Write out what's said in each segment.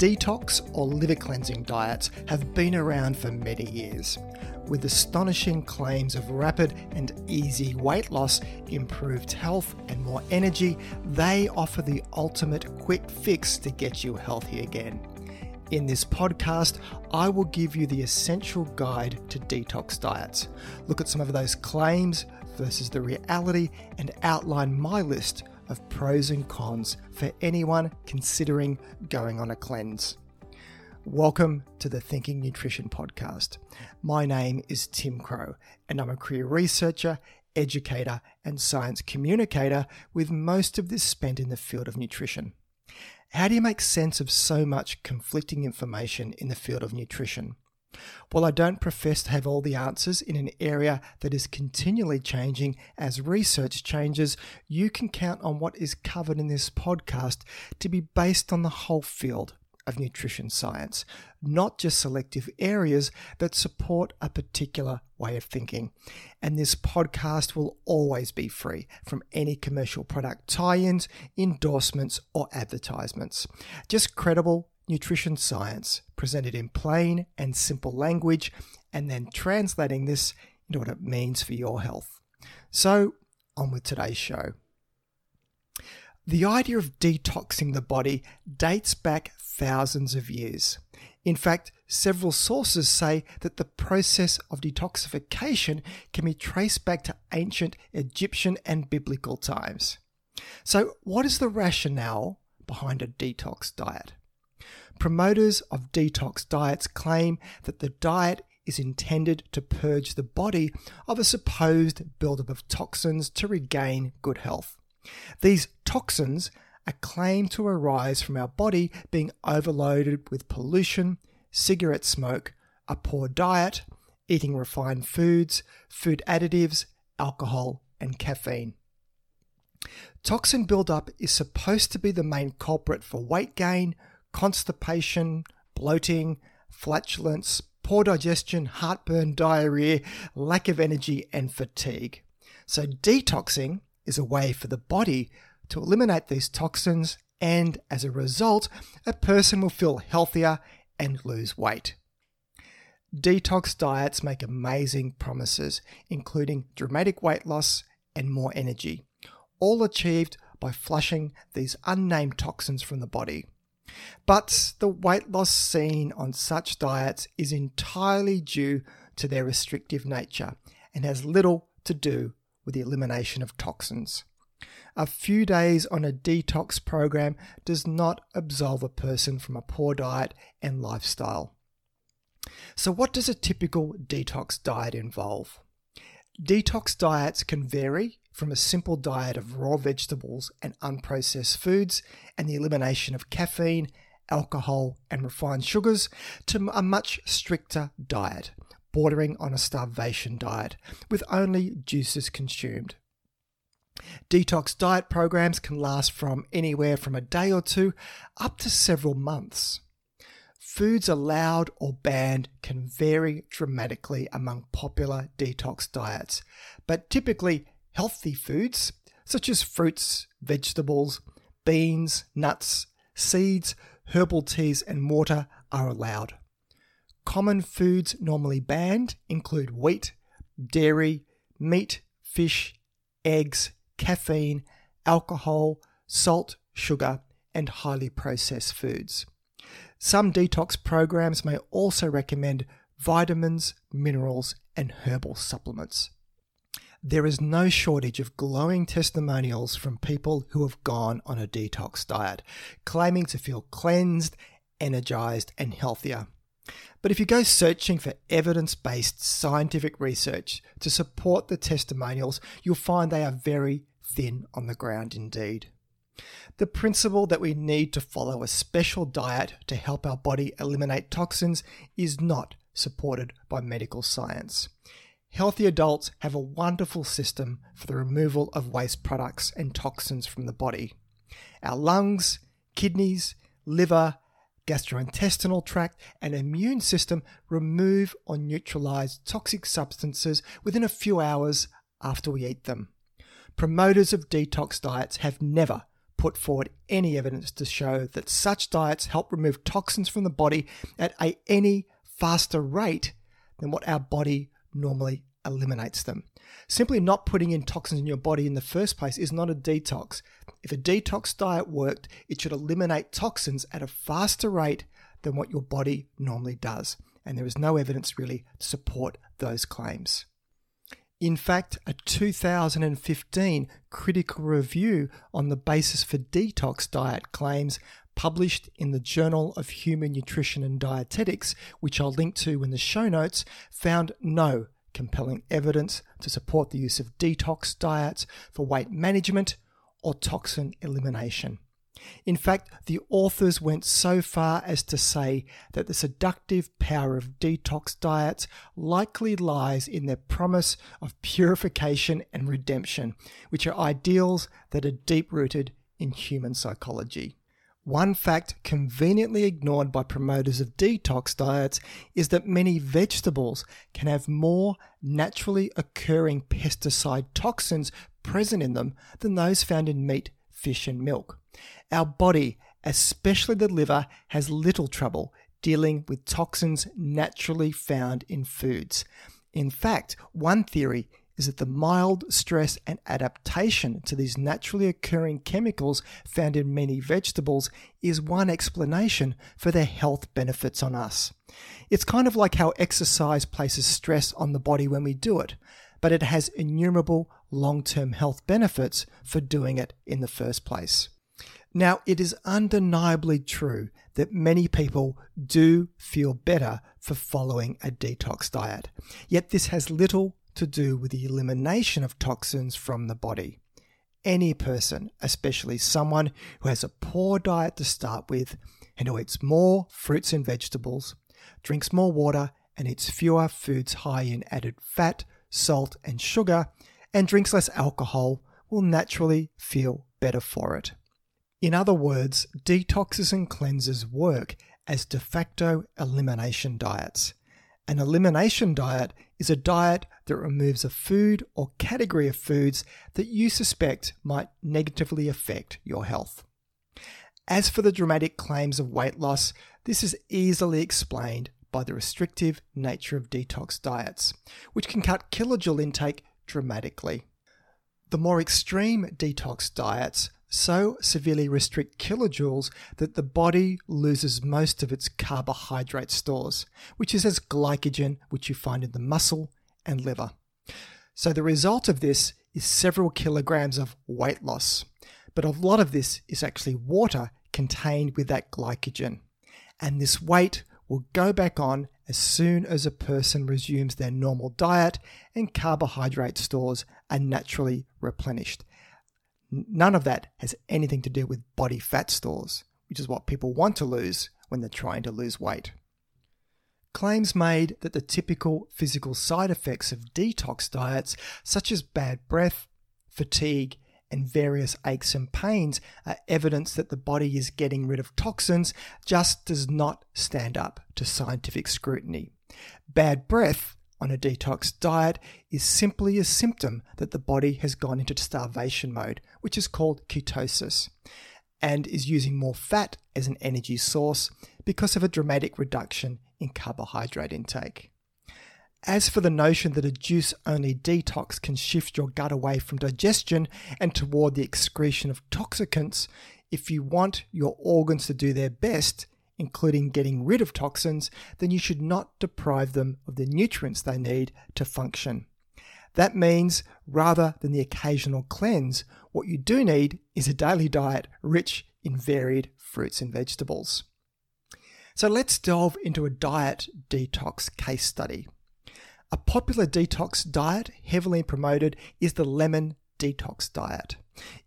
Detox or liver cleansing diets have been around for many years. With astonishing claims of rapid and easy weight loss, improved health, and more energy, they offer the ultimate quick fix to get you healthy again. In this podcast, I will give you the essential guide to detox diets, look at some of those claims versus the reality, and outline my list of pros and cons for anyone considering going on a cleanse. Welcome to the Thinking Nutrition Podcast. My name is Tim Crowe, and I'm a career researcher, educator, and science communicator with most of this spent in the field of nutrition. How do you make sense of so much conflicting information in the field of nutrition? While I don't profess to have all the answers in an area that is continually changing as research changes, you can count on what is covered in this podcast to be based on the whole field of nutrition science, not just selective areas that support a particular way of thinking. And this podcast will always be free from any commercial product tie ins, endorsements, or advertisements. Just credible nutrition science presented in plain and simple language, and then translating this into what it means for your health. So, on with today's show. The idea of detoxing the body dates back thousands of years. In fact, several sources say that the process of detoxification can be traced back to ancient Egyptian and biblical times. So, what is the rationale behind a detox diet? Promoters of detox diets claim that the diet is intended to purge the body of a supposed buildup of toxins to regain good health. These toxins are claimed to arise from our body being overloaded with pollution, cigarette smoke, a poor diet, eating refined foods, food additives, alcohol, and caffeine. Toxin buildup is supposed to be the main culprit for weight gain, constipation, bloating, flatulence, poor digestion, heartburn, diarrhea, lack of energy, and fatigue. So, detoxing is a way for the body to eliminate these toxins, and as a result, a person will feel healthier and lose weight. Detox diets make amazing promises, including dramatic weight loss and more energy, all achieved by flushing these unnamed toxins from the body. But the weight loss seen on such diets is entirely due to their restrictive nature and has little to do with the elimination of toxins. A few days on a detox program does not absolve a person from a poor diet and lifestyle. So, what does a typical detox diet involve? Detox diets can vary from a simple diet of raw vegetables and unprocessed foods and the elimination of caffeine, alcohol, and refined sugars to a much stricter diet bordering on a starvation diet, with only juices consumed. Detox diet programs can last from anywhere from a day or two up to several months. Foods allowed or banned can vary dramatically among popular detox diets, but typically healthy foods such as fruits, vegetables, beans, nuts, seeds, herbal teas, and water are allowed. Common foods normally banned include wheat, dairy, meat, fish, eggs, caffeine, alcohol, salt, sugar, and highly processed foods. Some detox programs may also recommend vitamins, minerals, and herbal supplements. There is no shortage of glowing testimonials from people who have gone on a detox diet, claiming to feel cleansed, energized, and healthier. But if you go searching for evidence based scientific research to support the testimonials, you'll find they are very thin on the ground indeed. The principle that we need to follow a special diet to help our body eliminate toxins is not supported by medical science. Healthy adults have a wonderful system for the removal of waste products and toxins from the body. Our lungs, kidneys, liver, gastrointestinal tract, and immune system remove or neutralize toxic substances within a few hours after we eat them. Promoters of detox diets have never put forward any evidence to show that such diets help remove toxins from the body at a any faster rate than what our body normally eliminates them. Simply not putting in toxins in your body in the first place is not a detox. If a detox diet worked, it should eliminate toxins at a faster rate than what your body normally does. And there is no evidence really to support those claims. In fact, a 2015 critical review on the basis for detox diet claims published in the Journal of Human Nutrition and Dietetics, which I'll link to in the show notes, found no compelling evidence to support the use of detox diets for weight management or toxin elimination. In fact, the authors went so far as to say that the seductive power of detox diets likely lies in their promise of purification and redemption, which are ideals that are deep rooted in human psychology. One fact conveniently ignored by promoters of detox diets is that many vegetables can have more naturally occurring pesticide toxins present in them than those found in meat, fish, and milk. Our body, especially the liver, has little trouble dealing with toxins naturally found in foods. In fact, one theory is that the mild stress and adaptation to these naturally occurring chemicals found in many vegetables is one explanation for their health benefits on us. It's kind of like how exercise places stress on the body when we do it, but it has innumerable long term health benefits for doing it in the first place. Now, it is undeniably true that many people do feel better for following a detox diet. Yet this has little to do with the elimination of toxins from the body. Any person, especially someone who has a poor diet to start with and who eats more fruits and vegetables, drinks more water, and eats fewer foods high in added fat, salt, and sugar, and drinks less alcohol, will naturally feel better for it. In other words, detoxes and cleanses work as de facto elimination diets. An elimination diet is a diet that removes a food or category of foods that you suspect might negatively affect your health. As for the dramatic claims of weight loss, this is easily explained by the restrictive nature of detox diets, which can cut kilojoule intake dramatically. The more extreme detox diets so severely restrict kilojoules that the body loses most of its carbohydrate stores, which is as glycogen, which you find in the muscle and liver. So the result of this is several kilograms of weight loss, but a lot of this is actually water contained with that glycogen. And this weight will go back on as soon as a person resumes their normal diet and carbohydrate stores are naturally replenished. None of that has anything to do with body fat stores, which is what people want to lose when they're trying to lose weight. Claims made that the typical physical side effects of detox diets, such as bad breath, fatigue, and various aches and pains, are evidence that the body is getting rid of toxins, just does not stand up to scientific scrutiny. Bad breath on a detox diet is simply a symptom that the body has gone into starvation mode, which is called ketosis, and is using more fat as an energy source because of a dramatic reduction in carbohydrate intake. As for the notion that a juice only detox can shift your gut away from digestion and toward the excretion of toxicants, if you want your organs to do their best, including getting rid of toxins, then you should not deprive them of the nutrients they need to function. That means rather than the occasional cleanse, what you do need is a daily diet rich in varied fruits and vegetables. So let's delve into a diet detox case study. A popular detox diet, heavily promoted, is the lemon detox diet.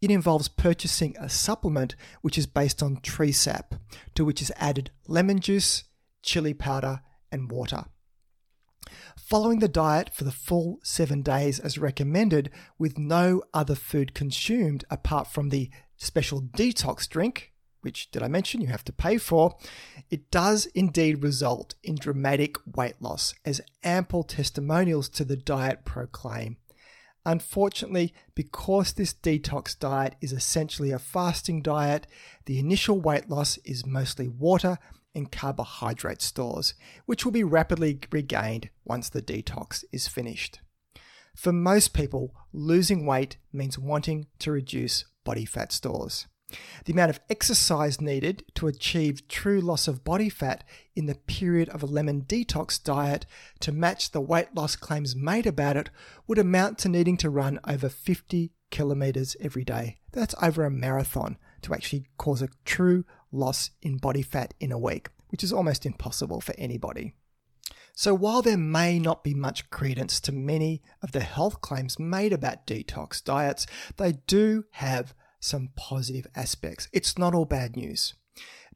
It involves purchasing a supplement which is based on tree sap, to which is added lemon juice, chili powder, and water. Following the diet for the full seven days as recommended, with no other food consumed apart from the special detox drink, which did I mention you have to pay for, it does indeed result in dramatic weight loss, as ample testimonials to the diet proclaim. Unfortunately, because this detox diet is essentially a fasting diet, the initial weight loss is mostly water and carbohydrate stores, which will be rapidly regained once the detox is finished. For most people, losing weight means wanting to reduce body fat stores. The amount of exercise needed to achieve true loss of body fat in the period of a lemon detox diet to match the weight loss claims made about it would amount to needing to run over 50 kilometers every day. That's over a marathon to actually cause a true loss in body fat in a week, which is almost impossible for anybody. So, while there may not be much credence to many of the health claims made about detox diets, they do have some positive aspects. It's not all bad news.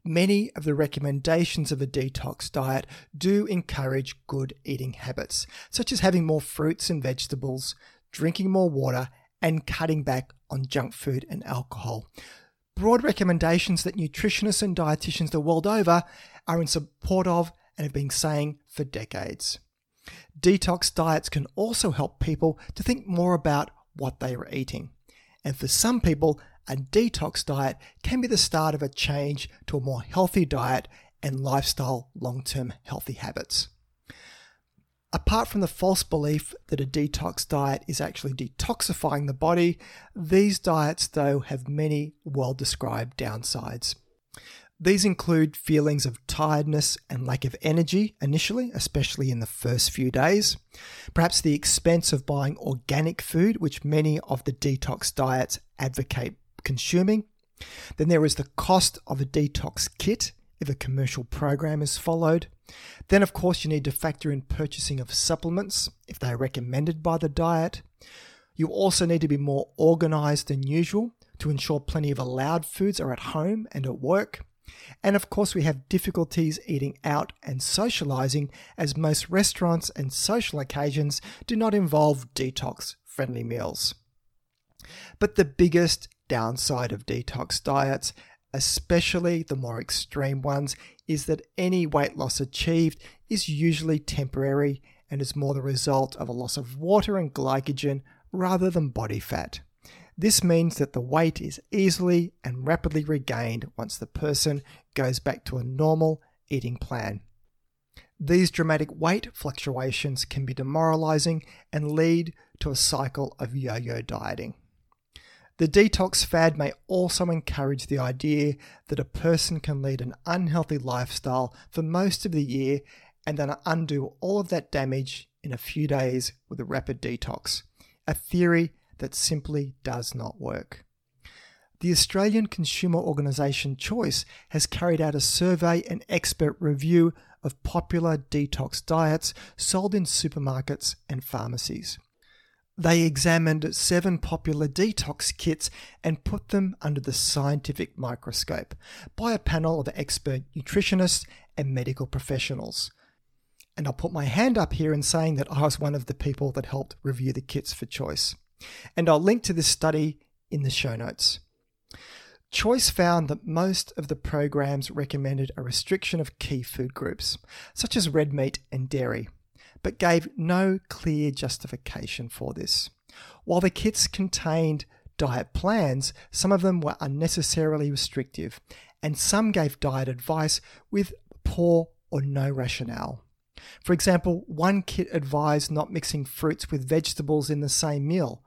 Many of the recommendations of a detox diet do encourage good eating habits, such as having more fruits and vegetables, drinking more water, and cutting back on junk food and alcohol. Broad recommendations that nutritionists and dietitians the world over are in support of and have been saying for decades. Detox diets can also help people to think more about what they are eating. And for some people, a detox diet can be the start of a change to a more healthy diet and lifestyle long term healthy habits. Apart from the false belief that a detox diet is actually detoxifying the body, these diets, though, have many well described downsides. These include feelings of tiredness and lack of energy initially, especially in the first few days. Perhaps the expense of buying organic food, which many of the detox diets advocate consuming. Then there is the cost of a detox kit if a commercial program is followed. Then, of course, you need to factor in purchasing of supplements if they are recommended by the diet. You also need to be more organized than usual to ensure plenty of allowed foods are at home and at work. And of course, we have difficulties eating out and socializing as most restaurants and social occasions do not involve detox friendly meals. But the biggest downside of detox diets, especially the more extreme ones, is that any weight loss achieved is usually temporary and is more the result of a loss of water and glycogen rather than body fat. This means that the weight is easily and rapidly regained once the person goes back to a normal eating plan. These dramatic weight fluctuations can be demoralizing and lead to a cycle of yo yo dieting. The detox fad may also encourage the idea that a person can lead an unhealthy lifestyle for most of the year and then undo all of that damage in a few days with a rapid detox, a theory that simply does not work. The Australian consumer organisation Choice has carried out a survey and expert review of popular detox diets sold in supermarkets and pharmacies. They examined seven popular detox kits and put them under the scientific microscope by a panel of expert nutritionists and medical professionals. And I'll put my hand up here in saying that I was one of the people that helped review the kits for choice. And I'll link to this study in the show notes. Choice found that most of the programs recommended a restriction of key food groups, such as red meat and dairy but gave no clear justification for this. While the kits contained diet plans, some of them were unnecessarily restrictive, and some gave diet advice with poor or no rationale. For example, one kit advised not mixing fruits with vegetables in the same meal,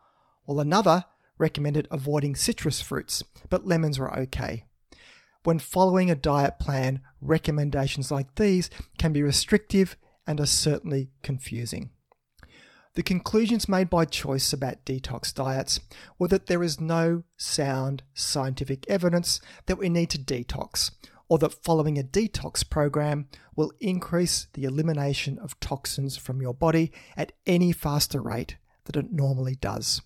while another recommended avoiding citrus fruits, but lemons were okay. When following a diet plan, recommendations like these can be restrictive and are certainly confusing. The conclusions made by Choice about detox diets were that there is no sound scientific evidence that we need to detox, or that following a detox program will increase the elimination of toxins from your body at any faster rate than it normally does.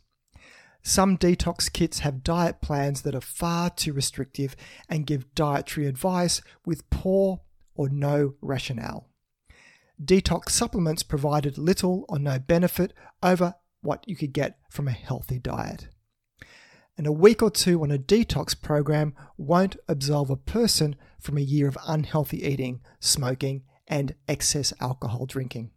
Some detox kits have diet plans that are far too restrictive and give dietary advice with poor or no rationale detox supplements provided little or no benefit over what you could get from a healthy diet. And a week or two on a detox program won't absolve a person from a year of unhealthy eating, smoking, and excess alcohol drinking.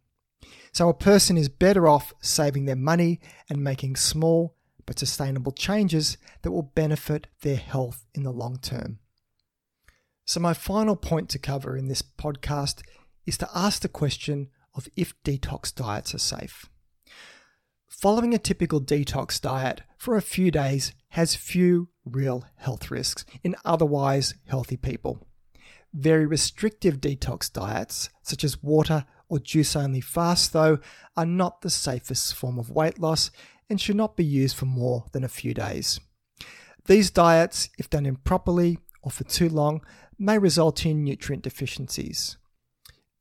So a person is better off saving their money and making small but sustainable changes that will benefit their health in the long term. So, my final point to cover in this podcast is to ask the question of if detox diets are safe. Following a typical detox diet for a few days has few real health risks in otherwise healthy people. Very restrictive detox diets, such as water or juice only fast, though, are not the safest form of weight loss and should not be used for more than a few days. These diets, if done improperly or for too long, may result in nutrient deficiencies.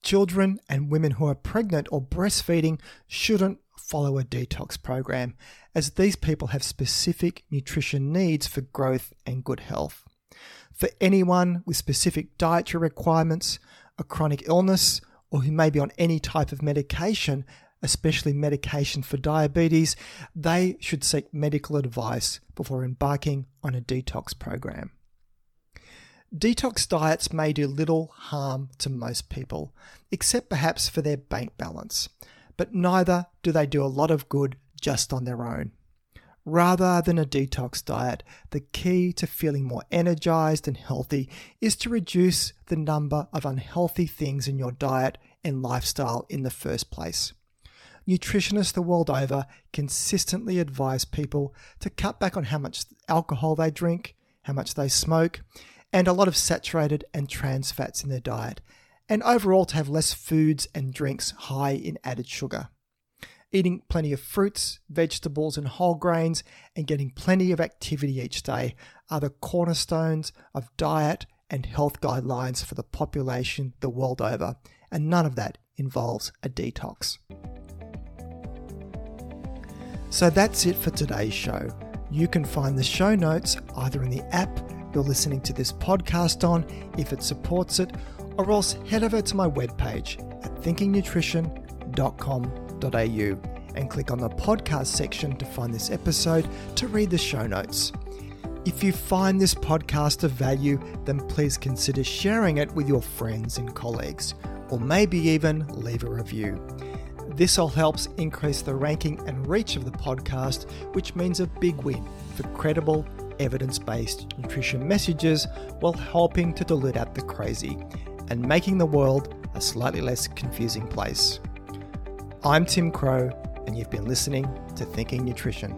Children and women who are pregnant or breastfeeding shouldn't follow a detox program, as these people have specific nutrition needs for growth and good health. For anyone with specific dietary requirements, a chronic illness, or who may be on any type of medication, especially medication for diabetes, they should seek medical advice before embarking on a detox program. Detox diets may do little harm to most people, except perhaps for their bank balance, but neither do they do a lot of good just on their own. Rather than a detox diet, the key to feeling more energized and healthy is to reduce the number of unhealthy things in your diet and lifestyle in the first place. Nutritionists the world over consistently advise people to cut back on how much alcohol they drink, how much they smoke, and a lot of saturated and trans fats in their diet, and overall to have less foods and drinks high in added sugar. Eating plenty of fruits, vegetables, and whole grains, and getting plenty of activity each day are the cornerstones of diet and health guidelines for the population the world over, and none of that involves a detox. So that's it for today's show. You can find the show notes either in the app you're listening to this podcast on if it supports it, or else head over to my webpage at thinkingnutrition.com.au and click on the podcast section to find this episode to read the show notes. If you find this podcast of value, then please consider sharing it with your friends and colleagues, or maybe even leave a review. This all helps increase the ranking and reach of the podcast, which means a big win for credible evidence based nutrition messages while helping to dilute out the crazy and making the world a slightly less confusing place. I'm Tim Crowe, and you've been listening to Thinking Nutrition.